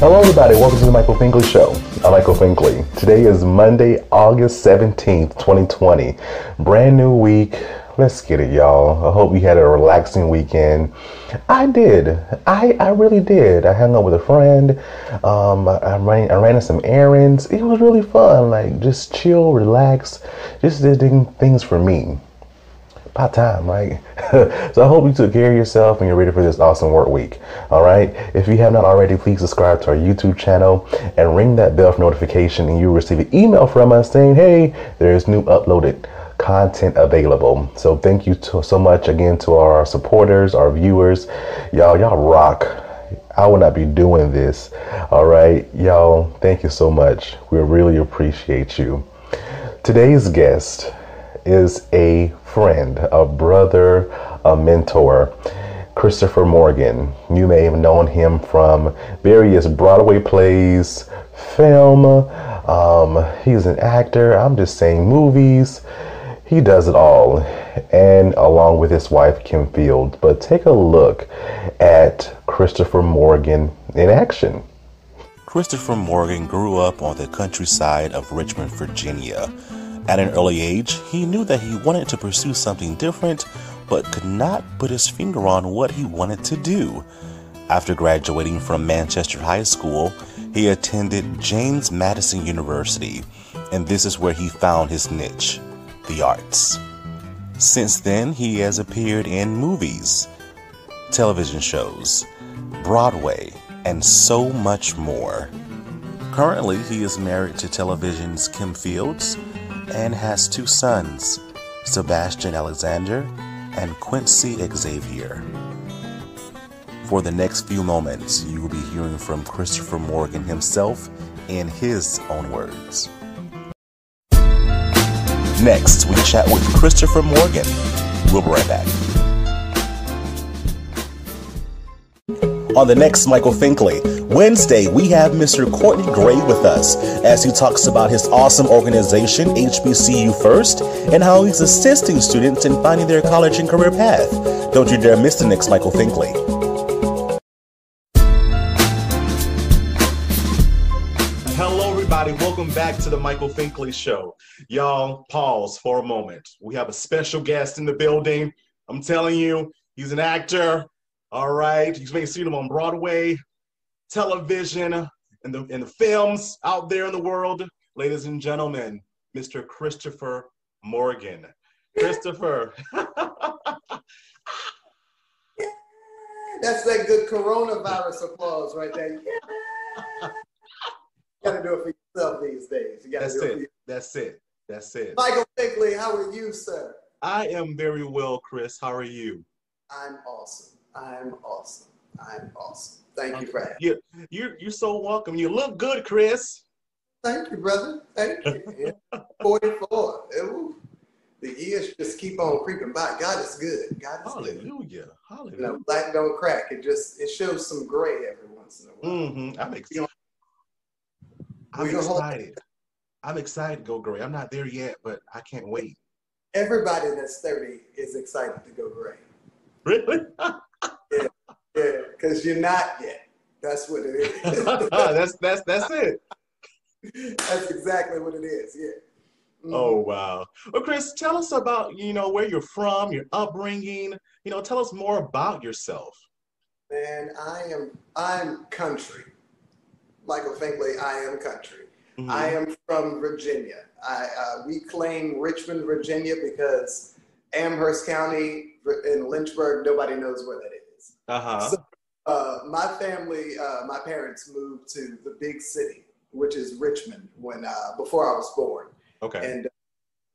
Hello, everybody. Welcome to the Michael Finkley Show. I'm Michael Finkley. Today is Monday, August 17th, 2020. Brand new week. Let's get it, y'all. I hope you had a relaxing weekend. I did. I, I really did. I hung out with a friend. Um, I, I ran I ran some errands. It was really fun. Like just chill, relax, just did things for me about time, right? so I hope you took care of yourself and you're ready for this awesome work week. All right. If you have not already, please subscribe to our YouTube channel and ring that bell for notification, and you'll receive an email from us saying, "Hey, there's new uploaded." content available so thank you to, so much again to our supporters our viewers y'all y'all rock I would not be doing this. All right, y'all, thank you so much. We really appreciate you. Today's guest is a friend, a brother, a mentor. Christopher Morgan. You may have known him from various Broadway plays, film. Um, he's an actor. I'm just saying movies. He does it all, and along with his wife Kim Field. But take a look at Christopher Morgan in action. Christopher Morgan grew up on the countryside of Richmond, Virginia. At an early age, he knew that he wanted to pursue something different, but could not put his finger on what he wanted to do. After graduating from Manchester High School, he attended James Madison University, and this is where he found his niche the arts. Since then, he has appeared in movies, television shows, Broadway, and so much more. Currently, he is married to television's Kim Fields and has two sons, Sebastian Alexander and Quincy Xavier. For the next few moments, you will be hearing from Christopher Morgan himself in his own words. Next, we chat with Christopher Morgan. We'll be right back. On the next Michael Finkley, Wednesday, we have Mr. Courtney Gray with us as he talks about his awesome organization, HBCU First, and how he's assisting students in finding their college and career path. Don't you dare miss the next Michael Finkley. Hello, everybody. Welcome back to the Michael Finkley Show. Y'all, pause for a moment. We have a special guest in the building. I'm telling you, he's an actor, all right. You may see them on Broadway, television, and the, and the films out there in the world. Ladies and gentlemen, Mr. Christopher Morgan. Christopher. That's that good coronavirus applause right there. Yeah. You gotta do it for yourself these days. You gotta That's do it. it. That's it. That's it. Michael Finkley, how are you, sir? I am very well, Chris. How are you? I'm awesome. I'm awesome. I'm awesome. Thank you for having. You, you, you're so welcome. You look good, Chris. Thank you, brother. Thank you. man. 44. Ooh. The years just keep on creeping by. God is good. God is good. Hallelujah. You Hallelujah. know, black don't crack. It just it shows some gray every once in a while. Mm-hmm. I'm You excited. know, I'm we gonna hold- excited. I'm excited to go gray. I'm not there yet, but I can't wait. Everybody that's 30 is excited to go gray. Really? Yeah, because you're not yet. That's what it is. that's that's that's it. That's exactly what it is. Yeah. Mhm. Oh wow. Well, Chris, tell us about you know where you're from, your upbringing. You know, tell us more about yourself. man, I am. I'm country. Michael Finkley. I am country. Mhm. I am from Virginia. I uh, we claim Richmond, Virginia, because Amherst County in Lynchburg, nobody knows where that is. Uh-huh. So, uh, my family, uh, my parents moved to the big city, which is Richmond, when uh, before I was born. okay. and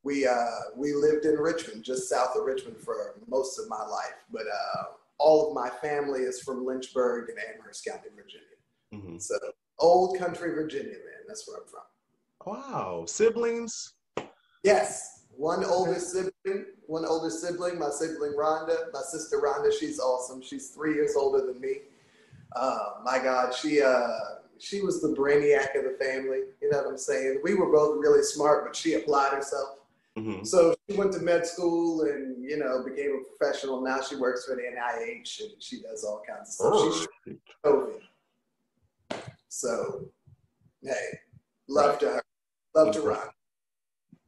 we uh, we lived in Richmond, just south of Richmond, for most of my life. But uh, all of my family is from Lynchburg and Amherst County, Virginia. Mhm. So old country Virginia, man. That's where I'm from. Wow. Siblings? Yes, one older sibling, one older sibling, my sibling Rhonda, my sister Rhonda. She's awesome. She's three years older than me. Uh, my God, she uh, she was the brainiac of the family. You know what I'm saying? We were both really smart, but she applied herself. Mhm. So she went to med school and you know became a professional. Now she works for the NIH and she does all kinds of stuff. She's COVID. So, hey, love right. to her, love to run.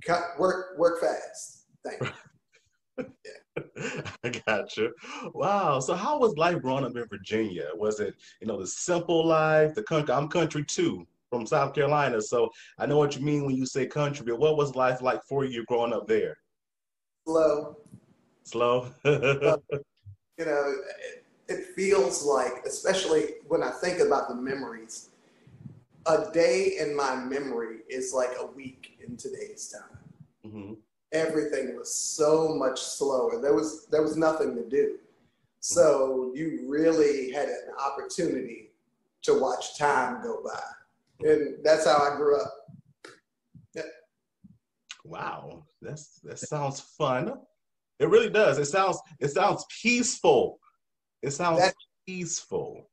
Cut, work, work fast. Thank you. yeah. I got you. Wow. So, how was life growing up in Virginia? Was it, you know, the simple life? The country. I'm country too, from South Carolina. So, I know what you mean when you say country. But what was life like for you growing up there? Slow. Slow. you know, it, it feels like, especially when I think about the memories, a day in my memory is like a week in today's time. Mm-hmm. Everything was so much slower. There was there was nothing to do, so you really had an opportunity to watch time go by, and that's how I grew up. Yeah. Wow, that's that sounds fun. It really does. It sounds it sounds peaceful. It sounds that, peaceful.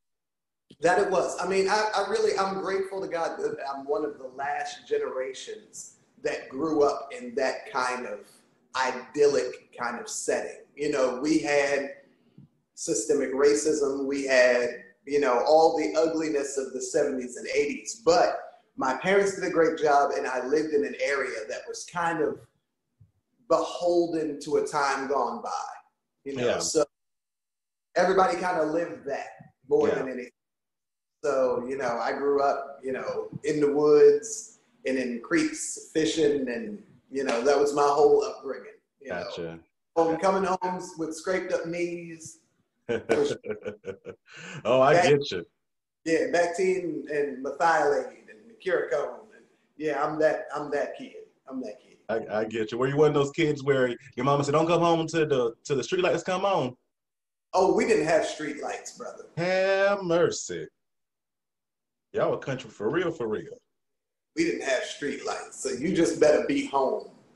That it was. I mean, I, I really I'm grateful to God that I'm one of the last generations that grew up in that kind of idyllic kind of setting. You know, we had systemic racism, we had, you know, all the ugliness of the 70s and 80s, but my parents did a great job and I lived in an area that was kind of beholden to a time gone by. You know, yeah. so everybody kind of lived that more yeah. than anything. So, you know, I grew up, you know, in the woods and in creeks fishing and, you know, that was my whole upbringing. You gotcha. Know. Home, coming homes with scraped up knees. oh, I back, get you. Yeah, Bactine and Merthiolate and mercurochrome. And yeah, I'm that I'm that kid. I'm that kid. I, I get you. Were you one of those kids where your mama said, "Don't come home to the to the street lights come on"? Oh, we didn't have street lights, brother. Have mercy. Y'all were country for real, for real. We didn't have street lights, so you just better be home.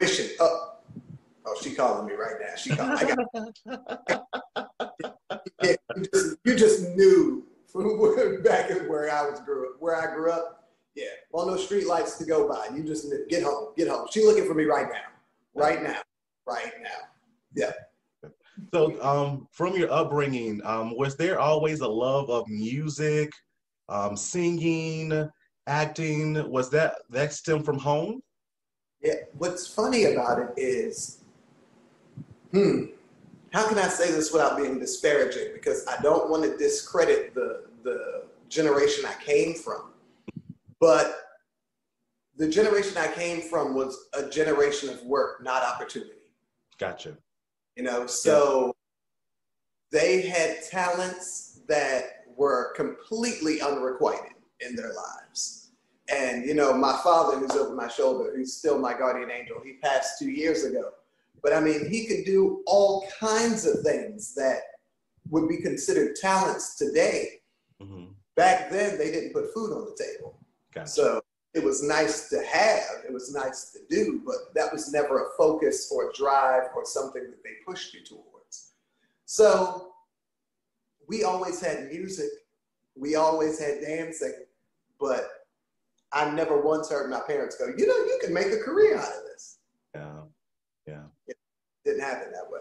Mission up. Oh, she calling me right now. She calling. I got. yeah, you, just, you just knew from back in where I was grew up, where I grew up. Yeah, on no street lights to go by. You just knew. Get home. Get home. She looking for me right now. Right now. Right now. Yeah. So, um, from your upbringing, um, was there always a love of music, um, singing, acting? Was that that stem from home? Yeah. What's funny about it is, hmm, how can I say this without being disparaging? Because I don't want to discredit the the generation I came from, but the generation I came from was a generation of work, not opportunity. Gotcha. You know, so. They had talents that were completely unrequited in their lives. And, you know, my father, who's over my shoulder, who's still my guardian angel, he passed two years ago. But I mean, he could do all kinds of things that would be considered talents today. Mm-hmm. Back then, they didn't put food on the table. Gotcha. So it was nice to have, it was nice to do, but that was never a focus or a drive or something that they pushed you towards. So we always had music, we always had dancing, but I never once heard my parents go, you know, you can make a career out of this. Yeah. Yeah. It didn't happen that way.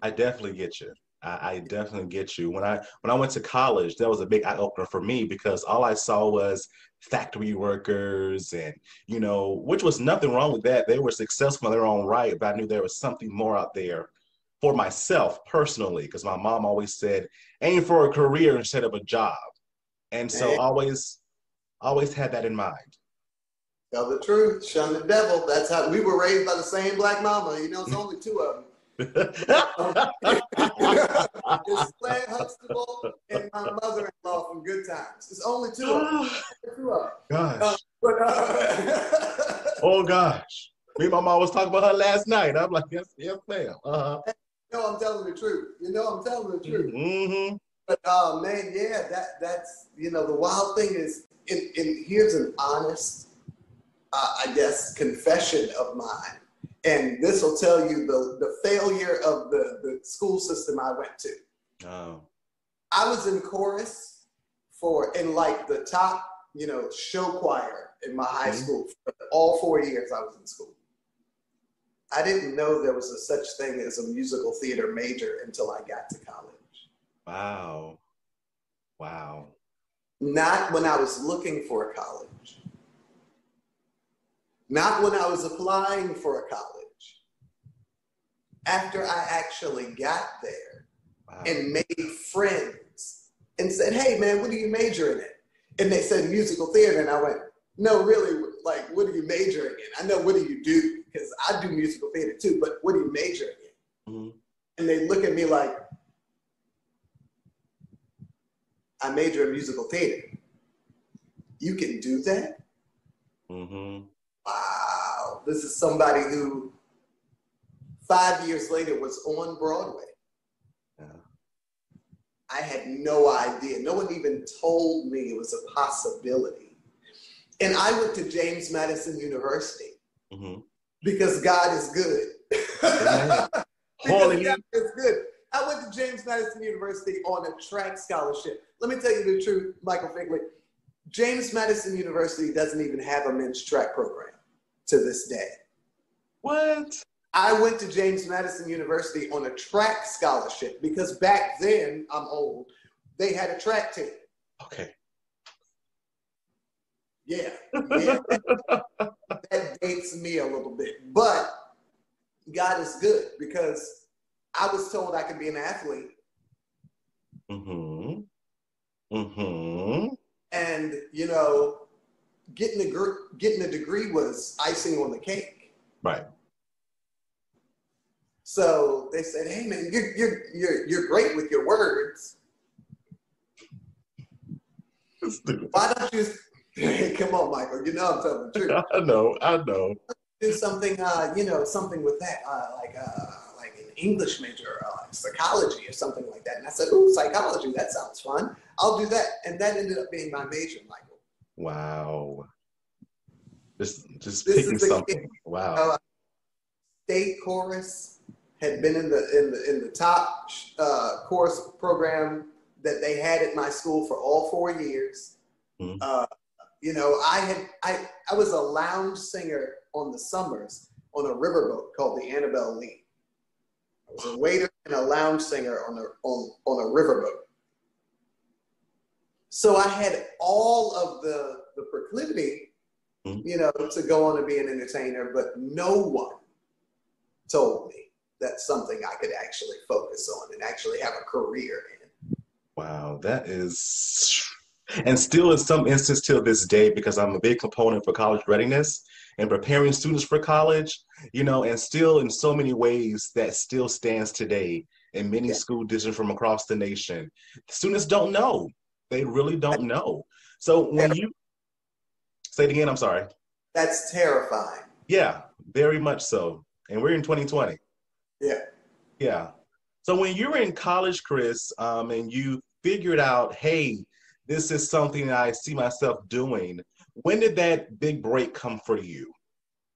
I definitely get you. I, I, definitely get you. When I when I went to college, that was a big eye opener for me because all I saw was factory workers and you know, which was nothing wrong with that. They were successful in their own right, but I knew there was something more out there for myself personally because my mom always said, aim for a career instead of a job. And so hey. always always had that in mind. Tell the truth, shun the devil. That's how we were raised by the same black mama. You know, it's only two of them it's Sled Huxtable and my mother-in-law from Good Times. It's only two of them. two of them. Gosh. Uh, but, uh, oh gosh. Me and my mom was talking about her last night. I'm like, yes, yes, ma'am. Uh-huh. Know I'm telling the truth. You know I'm telling the truth. Mm-hmm. But uh, man, yeah, that that's you know the wild thing is, and, and here's an honest, uh, I guess, confession of mine and this will tell you the, the failure of the, the school system I went to. Oh. I was in chorus for in like the top, you know, show choir in my high mm-hmm. school for all four years I was in school. I didn't know there was a such thing as a musical theater major until I got to college. Wow. Wow. Not when I was looking for a college. Not when I was applying for a college. After I actually got there wow. and made friends and said, hey man, what are you majoring in? And they said musical theater. And I went, no, really, like, what are you majoring in? I know what do you do because I do musical theater too, but what do you major in? Mhm. And they look at me like, I major in musical theater. You can do that? Mhm. Wow. This is somebody who five years later was on Broadway. Yeah. I had no idea. No one even told me it was a possibility. And I went to James Madison University Mhm. Because God is good. Because Holy. God is good. I went to James Madison University on a track scholarship. Let me tell you the truth, Michael Finkley. James Madison University doesn't even have a men's track program to this day. What? I went to James Madison University on a track scholarship because back then, I'm old, they had a track team. Okay. Yeah, yeah. that dates me a little bit. But God is good because I was told I could be an athlete. Mhm. Mhm. And, you know, getting a, gr- getting a degree was icing on the cake. Right. So they said, hey, man, you're, you're, you're, you're great with your words. Why don't you, hey, come on, Michael, you know I'm telling the truth. I know. I know. do something, uh, you know, something with that, uh, like uh, like an English major, uh, like psychology or something like that. And I said, "Ooh, psychology, that sounds fun. I'll do that." And that ended up being my major, Michael. Wow. Just just This picking something. Wow. Uh, state chorus had been in the in the in the top uh, chorus program that they had at my school for all four years. Mhm. Uh, you know, I had I I was a lounge singer on the summers on a riverboat called the Annabelle Lee. I was a waiter and a lounge singer on a on, on a riverboat. So I had all of the the proclivity, Mhm. you know, to go on and be an entertainer, but no one told me that's something I could actually focus on and actually have a career in. Wow, that is, and still in some instance till this day, because I'm a big component for college readiness and preparing students for college, you know, and still in so many ways that still stands today in many Yeah. school districts from across the nation. Students don't know. They really don't know. So when you say it again, I'm sorry. That's terrifying. Yeah, very much so. And we're in 2020. Yeah. Yeah. So when you were in college, Chris, um, and you figured out, hey, this is something I see myself doing, when did that big break come for you?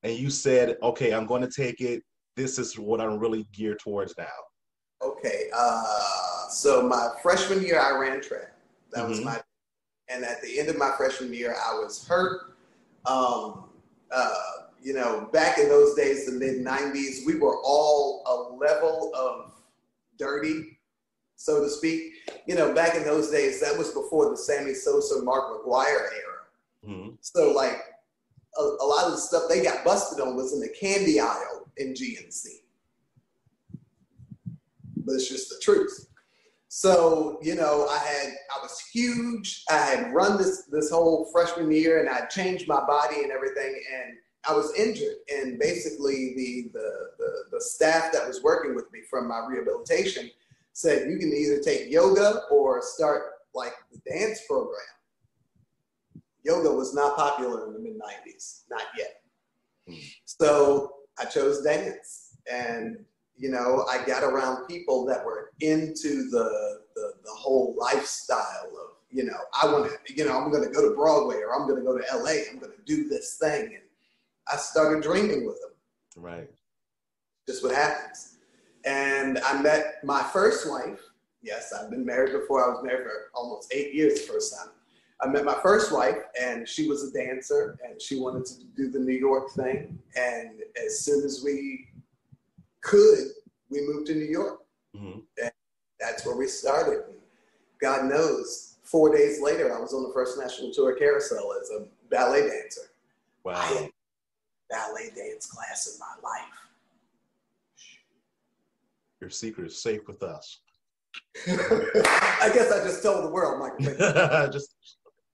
And you said, okay, I'm going to take it. This is what I'm really geared towards now. Okay. Uh, so my freshman year, I ran track. That was Mhm. my, and at the end of my freshman year, I was hurt. Um, uh, you know, back in those days, the mid 90s, we were all a level of dirty, so to speak. You know, back in those days, that was before the Sammy Sosa, Mark McGwire era. Mhm. So like a, a lot of the stuff they got busted on was in the candy aisle in GNC. But it's just the truth. So, you know, I had I was huge. I had run this this whole freshman year and I changed my body and everything and I was injured. And basically the the the, the staff that was working with me from my rehabilitation said you can either take yoga or start like the dance program yoga was not popular in the mid 90s, not yet. Hmm. So I chose dance. And, you know, I got around people that were into the, the, the whole lifestyle of, you know, I want to, you know, I'm going to go to Broadway or I'm going to go to LA. I'm going to do this thing. And I started dreaming with them Right. just what happens. And I met my first wife. Yes, I've been married before. I was married for almost eight years the first time. I met my first wife, and she was a dancer, and she wanted to do the New York thing. And as soon as we could, we moved to New York. Mhm. That's where we started. God knows, four days later, I was on the first national tour carousel as a ballet dancer. Wow. I had ballet dance class in my life. Your secret is safe with us. I guess I just told the world, Michael. Just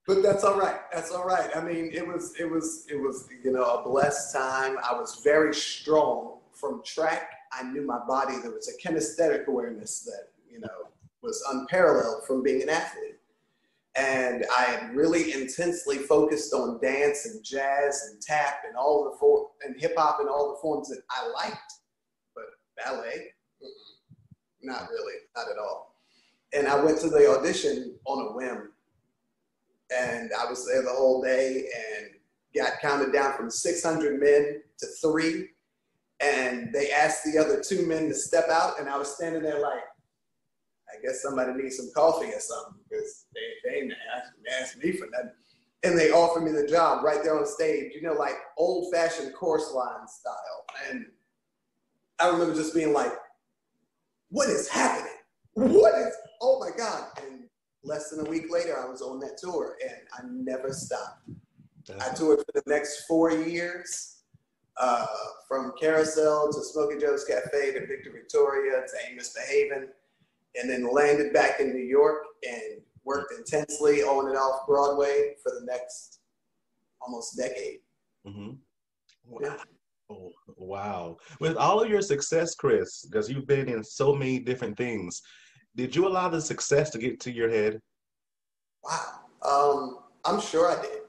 but that's all right. That's all right. I mean, it was it was it was you know a blessed time. I was very strong from track. I knew my body. There was a kinesthetic awareness that you know was unparalleled from being an athlete. And I had really intensely focused on dance and jazz and tap and all the for and hip hop and all the forms that I liked, but ballet, not really, not at all. And I went to the audition on a whim and I was there the whole day and got counted down from 600 men to three. And they asked the other two men to step out, and I was standing there like, I guess somebody needs some coffee or something because they, they ain't asked me for nothing. And they offered me the job right there on stage, you know, like old fashioned chorus line style. And I remember just being like, what is happening? What is, oh my God. And less than a week later, I was on that tour and I never stopped. I toured for the next four years, uh, from Carousel to Smokey Joe's Cafe to Victor Victoria to Ain't Misbehavin', and then landed back in New York and worked intensely on and off Broadway for the next almost decade. hmm Yeah. Wow. With all of your success, Chris, because you've been in so many different things, did you allow the success to get to your head? Wow. Um, I'm sure I did.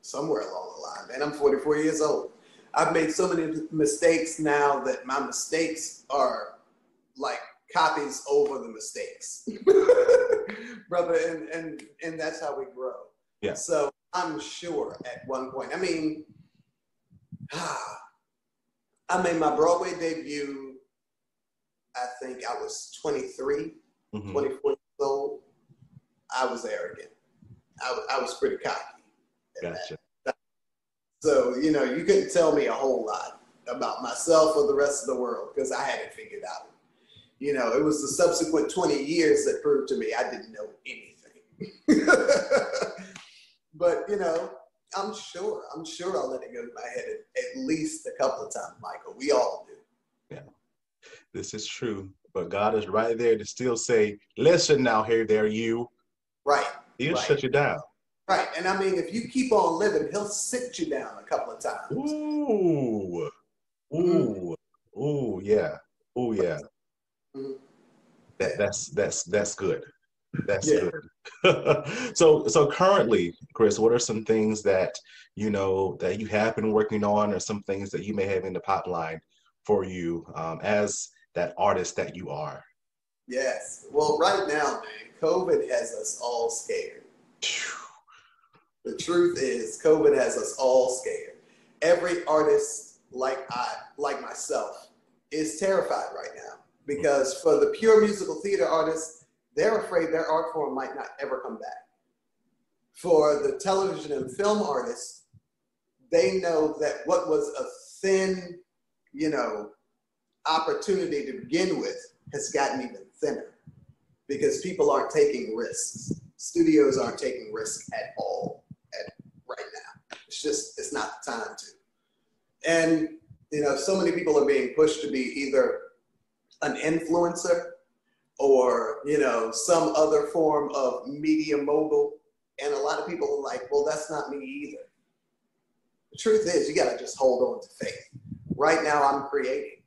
Somewhere along the line, man. I'm 44 years old. I've made so many mistakes now that my mistakes are like copies over the mistakes. Brother, and, and and that's how we grow. Yeah. So I'm sure at one point, I mean, I made my Broadway debut, I think I was 23 Mhm. 24 years old, I was arrogant. I, was- I was pretty cocky. in that. Gotcha. So, you know, you couldn't tell me a whole lot about myself or the rest of the world because I hadn't figured out. You know, it was the subsequent 20 years that proved to me I didn't know anything. but, you know, I'm sure, I'm sure I'll let it go to my head at, at least a couple of times, Michael. We all do. Yeah, this is true. But God is right there to still say, listen now, here, there, you. Right. He'll Right. shut you down. Right. And I mean, if you keep on living, he'll sit you down a couple of times. Ooh. Ooh. Ooh, yeah. Ooh, yeah. Mhm. That, that's that's that's good. That's Yeah. good. so so currently, Chris, what are some things that you know that you have been working on, or some things that you may have in the pipeline for you um, as that artist that you are? Yes. Well, right now, man, COVID has us all scared. The truth is, COVID has us all scared. Every artist, like I, like myself, is terrified right now because for the pure musical theater artists, they're afraid their art form might not ever come back. For the television and film artists, they know that what was a thin, you know, opportunity to begin with has gotten even thinner because people aren't taking risks. Studios aren't taking risks at all at right now. It's just it's not the time to. And you know, so many people are being pushed to be either an influencer or you know some other form of media mogul. And a lot of people are like, well, that's not me either. The truth is, you got to just hold on to faith. Right now, I'm creating.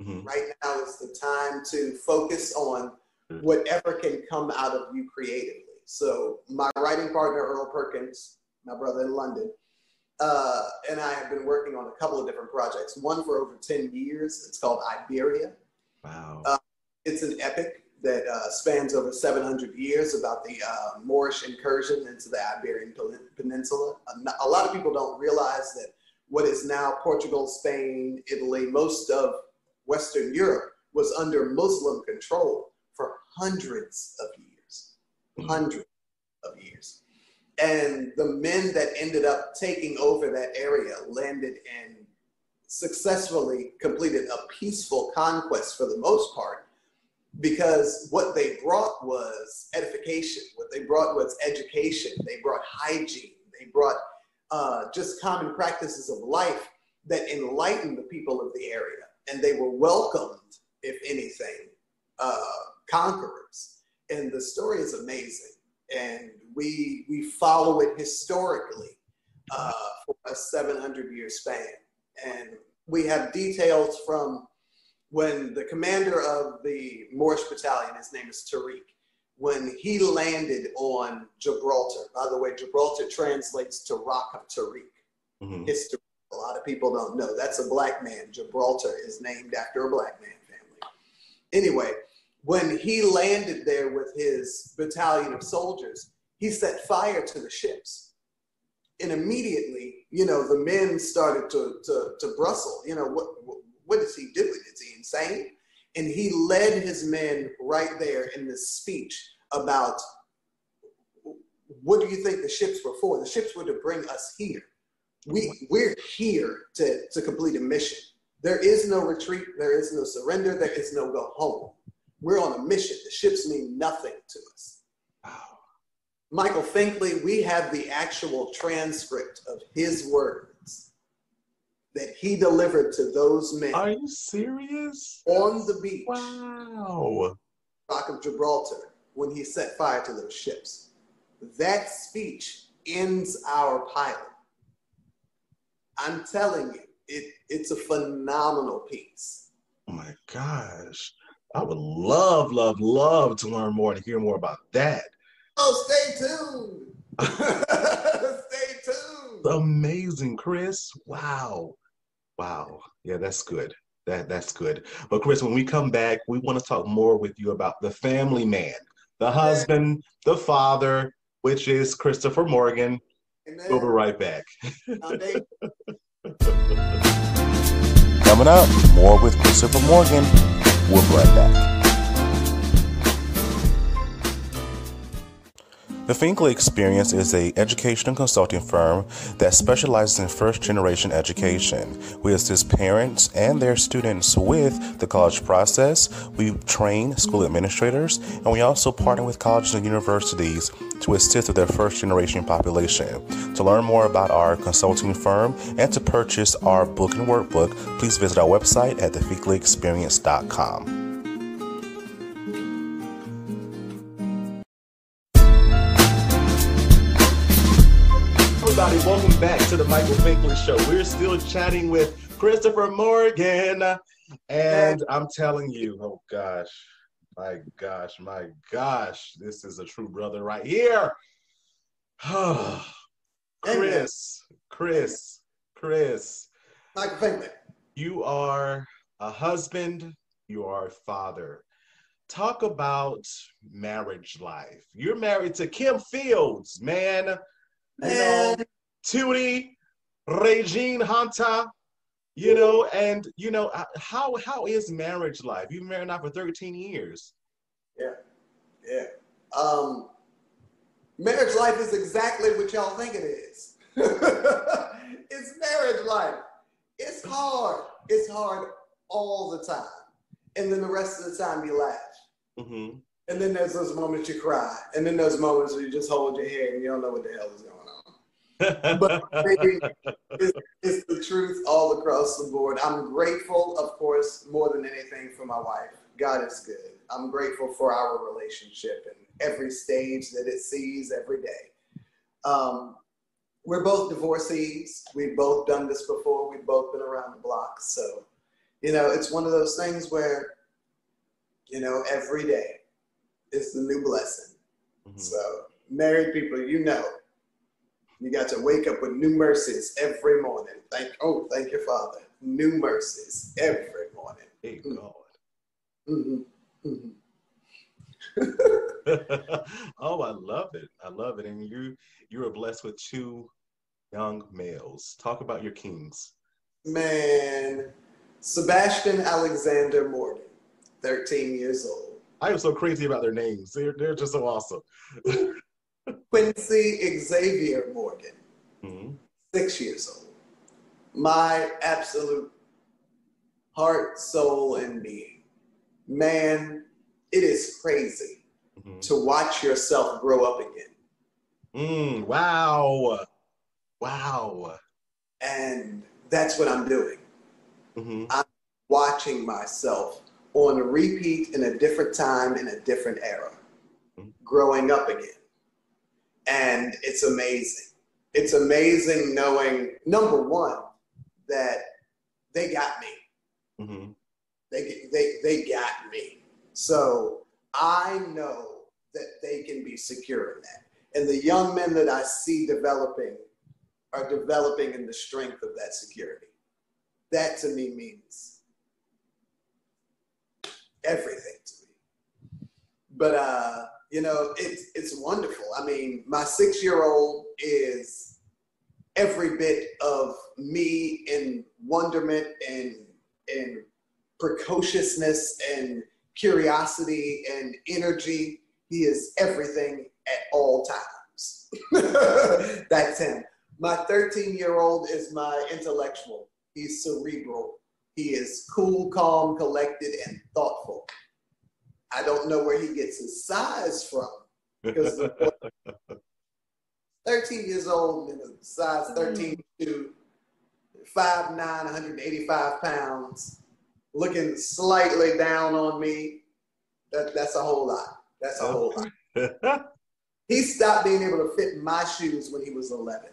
Mhm. Right now is the time to focus on whatever can come out of you creatively. So my writing partner Earl Perkins, my brother in London, uh, and I have been working on a couple of different projects. One for over ten years. It's called Iberia. Wow. Uh, It's an epic that uh, spans over 700 years about the uh, Moorish incursion into the Iberian Peninsula. A lot of people don't realize that what is now Portugal, Spain, Italy, most of Western Europe was under Muslim control for hundreds of years. Hundreds of years. And the men that ended up taking over that area landed and successfully completed a peaceful conquest for the most part because what they brought was edification. What they brought was education. They brought hygiene. They brought uh, just common practices of life that enlightened the people of the area. And they were welcomed, if anything, uh, conquerors. And the story is amazing. And we, we follow it historically uh, for a 700 year span. And we have details from when the commander of the Moorish battalion, his name is Tariq, when he landed on Gibraltar. By the way, Gibraltar translates to Rock of Tariq. Mm-hmm. History. A lot of people don't know. That's a black man. Gibraltar is named after a black man family. Anyway, when he landed there with his battalion of soldiers, he set fire to the ships. And immediately, you know, the men started to, to, to bristle. You know, what, what, is he doing? Is he insane? And he led his men right there in this speech about what do you think the ships were for? The ships were to bring us here. We, we're here to, to complete a mission. There is no retreat, there is no surrender, there is no go home. We're on a mission. The ships mean nothing to us. Michael Finkley, we have the actual transcript of his words that he delivered to those men. Are you serious? On the beach. Wow. Rock of Gibraltar when he set fire to those ships. That speech ends our pilot. I'm telling you, it, it's a phenomenal piece. Oh my gosh. I would love, love, love to learn more and hear more about that. Oh, stay tuned. stay tuned. Amazing, Chris. Wow. Wow. Yeah, that's good. That that's good. But Chris, when we come back, we want to talk more with you about the family man, the husband, the father, which is Christopher Morgan. Amen. We'll be right back. Coming up, more with Christopher Morgan. We'll be right back. The Finkley Experience is a educational consulting firm that specializes in first generation education. We assist parents and their students with the college process. We train school administrators and we also partner with colleges and universities to assist with their first generation population. To learn more about our consulting firm and to purchase our book and workbook, please visit our website at thefinkleyexperience.com. to the Michael Finkley Show. We're still chatting with Christopher Morgan. And I'm telling you, oh gosh, my gosh, my gosh, this is a true brother right here. Chris, Chris, Chris. Michael Finkley. You are a husband, you are a father. Talk about marriage life. You're married to Kim Fields, man. You know, Tootie, Regine Hunter, you know, and you know, uh, how how is marriage life? You've been married now for 13 years. Yeah, yeah. Um, marriage life is exactly what y'all think it is. it's marriage life. It's hard. It's hard all the time. And then the rest of the time you laugh. Mm-hmm. And then there's those moments you cry. And then those moments where you just hold your head and you don't know what the hell is going on but it's, it's, the truth all across the board. I'm grateful, of course, more than anything for my wife. God is good. I'm grateful for our relationship and every stage that it sees every day. Um, we're both divorcees. We've both done this before. We've both been around the block. So, you know, it's one of those things where, you know, every day is the new blessing. Mm-hmm. So, married people, you know, you got to wake up with new mercies every morning. Thank oh, thank you, Father. New mercies every morning. Thank mm. God. Mm-hmm. Mm-hmm. oh, I love it. I love it. And you you are blessed with two young males. Talk about your kings. Man, Sebastian Alexander Morgan, 13 years old. I am so crazy about their names. They're, they're just so awesome. Quincy Xavier Morgan, mm-hmm. six years old. My absolute heart, soul, and being. Man, it is crazy Mhm. to watch yourself grow up again. Mm, wow. Wow. And that's what I'm doing. hmm I'm Watching myself on a repeat in a different time, in a different era, Mhm. growing up again. And it's amazing. It's amazing knowing, number one, that they got me. hmm They, they, they got me. So I know that they can be secure in that. And the young men that I see developing are developing in the strength of that security. That to me means everything to me. But uh, you know, it's it's wonderful. I mean, my six year old is every bit of me in wonderment and and precociousness and curiosity and energy. He is everything at all times. That's him. My 13 year old is my intellectual. He's cerebral. He is cool, calm, collected, and thoughtful. I don't know where he gets his size from because 13 years old and mm. a size 13 to 5'9, 185 pounds, looking slightly down on me. That, that's a whole lot. That's a whole lot. He stopped being able to fit my shoes when he was 11.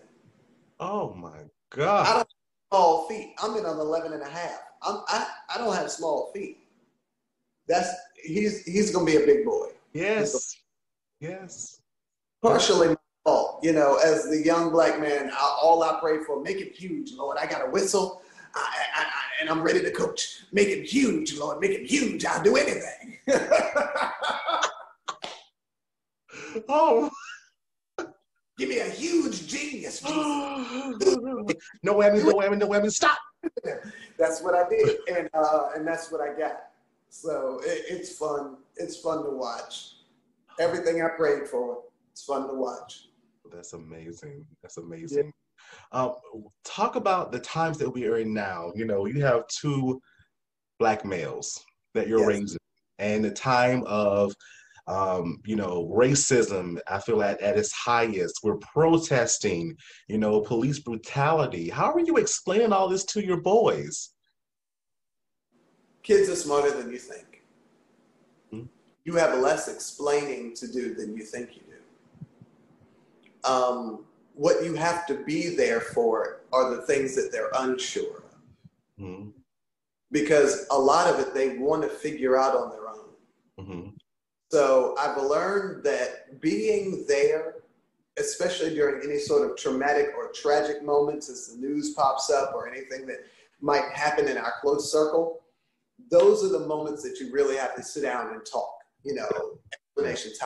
oh my I God. don't have small feet. I'm in an 11 and a half. I'm, I, I don't have small feet. That's he's he's gonna be a big boy. Yes. Yes. Partially my fault, you know, as the young black man. I, all I pray for, make him huge, Lord. I got a whistle, I, I, I, and I'm ready to coach. Make him huge, Lord. Make him huge. I'll do anything. Oh. Give me a huge genius, Jesus. no whammy, no whammy, no whammy. Stop. that's what I did, and uh, and that's what I got. So it, it's fun. It's fun to watch. Everything I prayed for, it's fun to watch. That's amazing. That's amazing. Um, talk about the times that we are in now. You know, you have two black males that you're Yes. raising, and the time of, um, you know, racism. I feel at at its highest. We're protesting. You know, police brutality. How are you explaining all this to your boys? Kids are smarter than you think. Hmm. You have less explaining to do than you think you do. Um, what you have to be there for are the things that they're unsure of. hmm Because a lot of it they want to figure out on their own. hmm So I've learned that being there, especially during any sort of traumatic or tragic moments as the news pops up or anything that might happen in our close circle, those are the moments that you really have to sit down and talk. You know, explanations.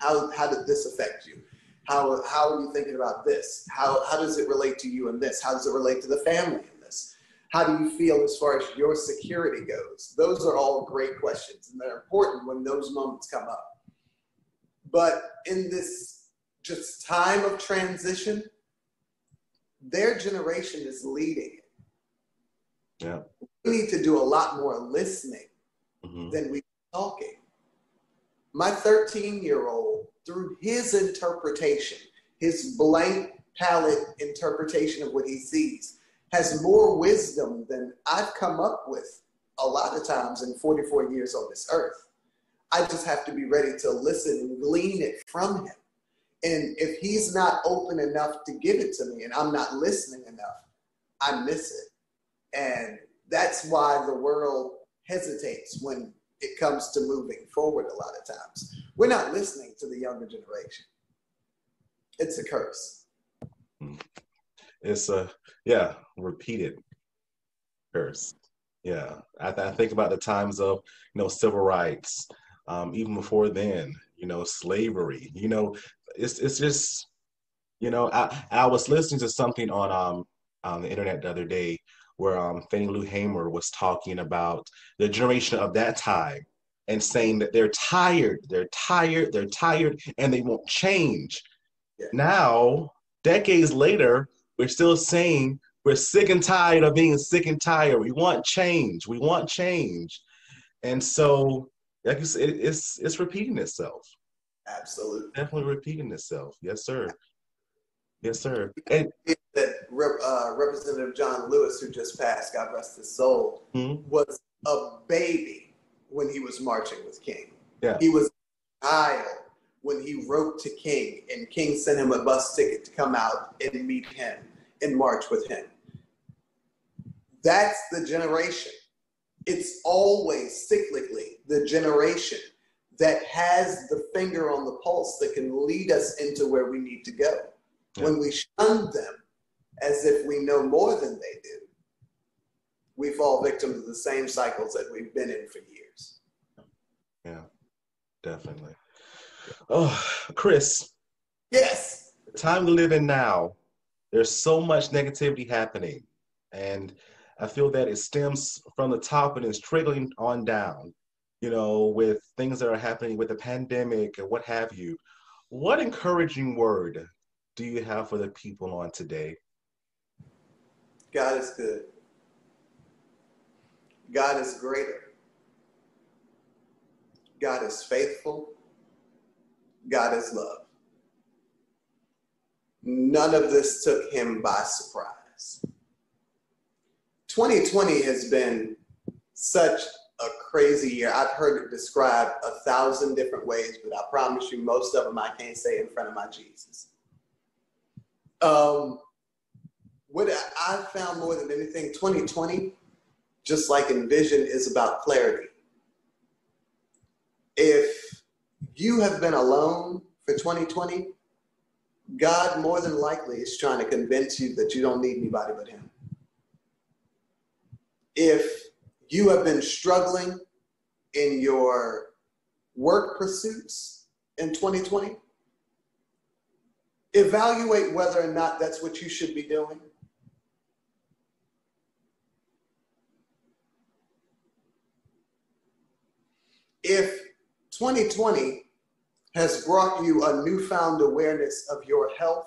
How, how, did this affect you? How, how are you thinking about this? How, how does it relate to you in this? How does it relate to the family in this? How do you feel as far as your security goes? Those are all great questions, and they're important when those moments come up. But in this just time of transition, their generation is leading. Yeah. We need to do a lot more listening hmm than we talking. My 13 year old, through his interpretation, his blank palette interpretation of what he sees, has more wisdom than I've come up with a lot of times in 44 years on this earth. I just have to be ready to listen and glean it from him. And if he's not open enough to give it to me and I'm not listening enough, I miss it. And that's why the world hesitates when it comes to moving forward a lot of times. We're not listening to the younger generation. It's a curse. It's a yeah, repeated curse. Yeah, I, I think about the times of you know civil rights, um, even before then, you know slavery. You know, it's it's just you know I I was listening to something on um on the internet the other day where um Fannie Lou Hamer was talking about the generation of that time and saying that they're tired, they're tired, they're tired, and they won't change. Now, decades later, we're still saying we're sick and tired of being sick and tired. We want change. We want change. And so like you said, it's it's repeating itself. Absolutely. Definitely repeating itself. Yes, sir. Yes, sir. And that uh, Representative John Lewis, who just passed, God rest his soul, Mhm. was a baby when he was marching with King. Yeah. He was a child when he wrote to King, and King sent him a bus ticket to come out and meet him and march with him. That's the generation. It's always cyclically the generation that has the finger on the pulse that can lead us into where we need to go. When we shun them as if we know more than they do, we fall victim to the same cycles that we've been in for years. yeah, definitely. Oh, Chris, Yes. the time we live in now, there's so much negativity happening. And I feel that it stems from the top and is trickling on down, you know, with things that are happening with the pandemic and what have you. What encouraging word do you have for the people on today? God is good. God is greater. God is faithful. God is love. None of this took him by surprise. 2020 has been such a crazy year. I've heard it described a thousand different ways, but I promise you, most of them I can't say in front of my Jesus. Um, what I found more than anything, 2020, just like Envision, is about clarity. If you have been alone for 2020, God more than likely is trying to convince you that you don't need anybody but Him. If you have been struggling in your work pursuits in 2020, evaluate whether or not that's what you should be doing. If 2020 has brought you a newfound awareness of your health,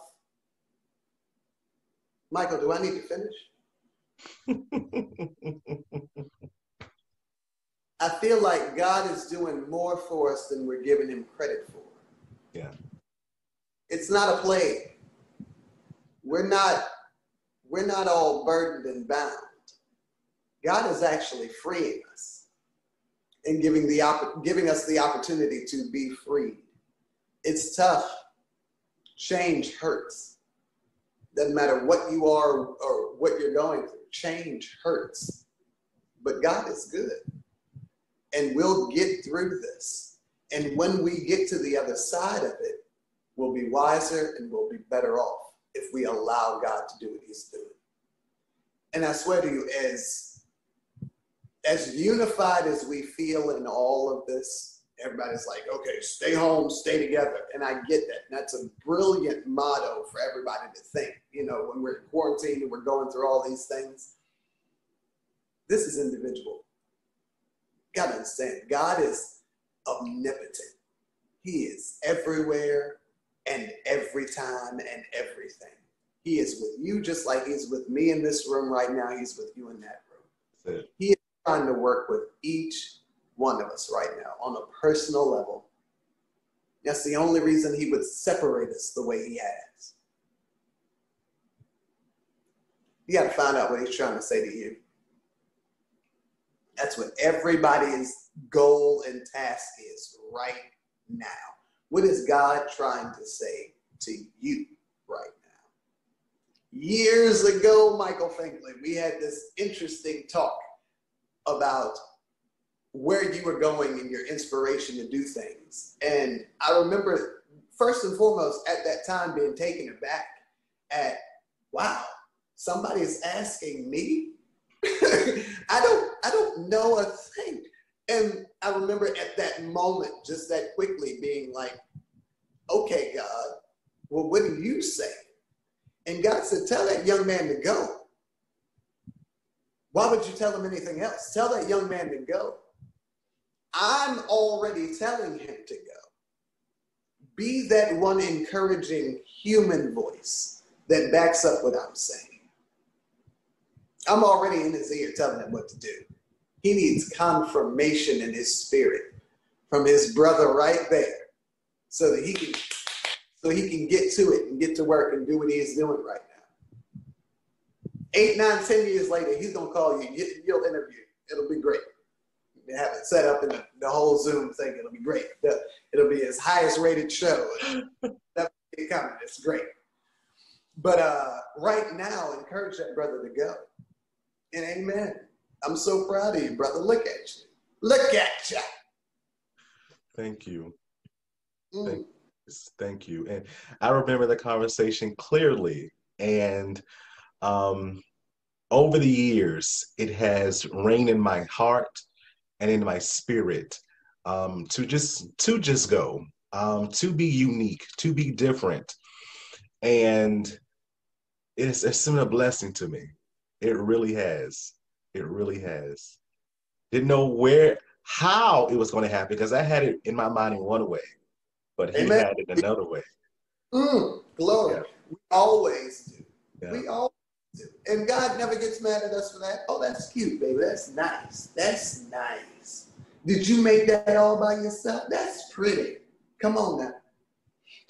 Michael, do I need to finish? I feel like God is doing more for us than we're giving him credit for. Yeah. It's not a plague. We're not we're not all burdened and bound. God is actually freeing us and giving the opp- giving us the opportunity to be free. It's tough. Change hurts. Doesn't matter what you are or what you're going through. Change hurts. But God is good. And we'll get through this. And when we get to the other side of it, we'll be wiser and we'll be better off if we allow God to do what He's doing. And I swear to you, as as unified as we feel in all of this, everybody's like, okay, stay home, stay together. And I get that. And that's a brilliant motto for everybody to think. You know, when we're in quarantine and we're going through all these things, this is individual. You gotta understand, God is omnipotent. He is everywhere and every time and everything. He is with you just like he's with me in this room right now. He's with you in that room. That's it. Trying to work with each one of us right now on a personal level. That's the only reason he would separate us the way he has. You got to find out what he's trying to say to you. That's what everybody's goal and task is right now. What is God trying to say to you right now? Years ago, Michael Finkley, we had this interesting talk about where you were going and your inspiration to do things. And I remember, first and foremost, at that time being taken aback at, wow, somebody is asking me. I don't, I don't know a thing. And I remember at that moment, just that quickly being like, okay, God, well, what do you say? And God said, tell that young man to go. Why would you tell him anything else? Tell that young man to go. I'm already telling him to go. Be that one encouraging human voice that backs up what I'm saying. I'm already in his ear telling him what to do. He needs confirmation in his spirit from his brother right there so that he can so he can get to it and get to work and do what he's doing right now. Eight, nine, ten years later, he's gonna call you. You'll interview. It'll be great. You have it set up in the, the whole Zoom thing. It'll be great. It'll be his highest rated show. That's coming. It's great. But uh, right now, encourage that brother to go. And amen. I'm so proud of you, brother. Look at you. Look at you. Thank you. Mm. Thank, thank, you. And I remember the conversation clearly. And um, over the years, it has reigned in my heart and in my spirit um, to just to just go, um, to be unique, to be different, and it's it's been a blessing to me. It really has. It really has. Didn't know where, how it was going to happen because I had it in my mind in one way, but he Amen. had it another way. Mm, glory. Yeah. We always do. Yeah. We always. And God never gets mad at us for that. Oh, that's cute, baby. That's nice. That's nice. Did you make that all by yourself? That's pretty. Come on now.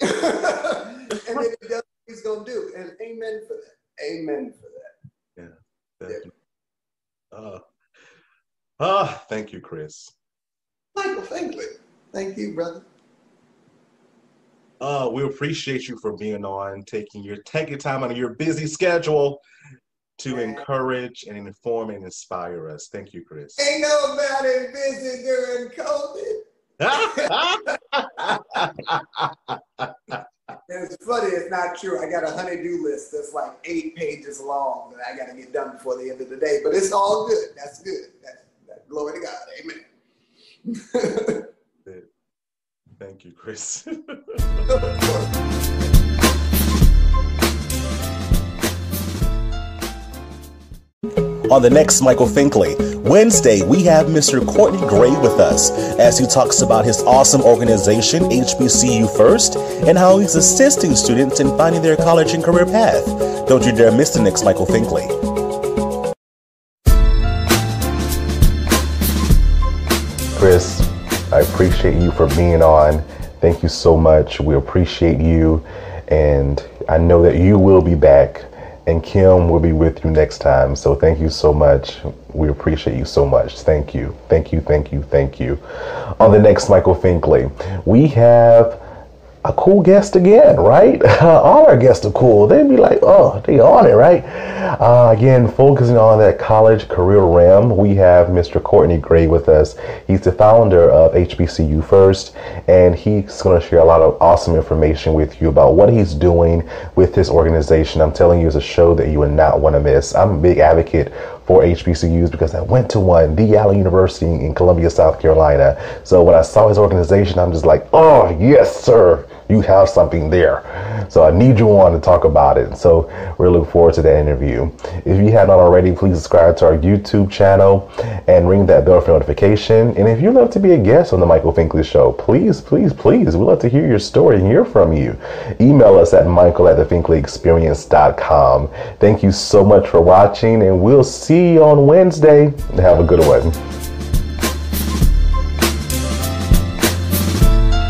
and then he does what he's going to do. And amen for that. Amen for that. Yeah. Definitely. Uh, ah, thank you, Chris. Michael Finkley. Thank you, brother. Uh, we appreciate you for being on, taking your taking time out of your busy schedule to encourage and inform and inspire us. Thank you, Chris. Ain't nobody busy during COVID. it's funny, it's not true. I got a honey-do list that's like eight pages long that I got to get done before the end of the day, but it's all good. That's good. That's, that's glory to God. Amen. Thank you, Chris. On the next Michael Finkley, Wednesday, we have Mr. Courtney Gray with us as he talks about his awesome organization, HBCU First, and how he's assisting students in finding their college and career path. Don't you dare miss the next Michael Finkley. I appreciate you for being on. Thank you so much. We appreciate you, and I know that you will be back and Kim will be with you next time. So thank you so much. We appreciate you so much. Thank you. Thank you. Thank you. Thank you. On the next Michael Finkley, we have a cool guest again, right? All our guests are cool. They'd be like, oh, they on it, right? Uh, again, focusing on that college career realm, we have Mr. Courtney Gray with us. He's the founder of HBCU First, and he's going to share a lot of awesome information with you about what he's doing with this organization. I'm telling you, it's a show that you would not want to miss. I'm a big advocate for HBCUs because I went to one, the Allen University in Columbia, South Carolina. So when I saw his organization, I'm just like, oh, yes, sir you have something there. So I need you on to talk about it. So we're looking forward to that interview. If you have not already, please subscribe to our YouTube channel and ring that bell for notification. And if you'd love to be a guest on the Michael Finkley Show, please, please, please, we'd love to hear your story and hear from you. Email us at michael at thefinkleyexperience.com. Thank you so much for watching, and we'll see you on Wednesday. Have a good one.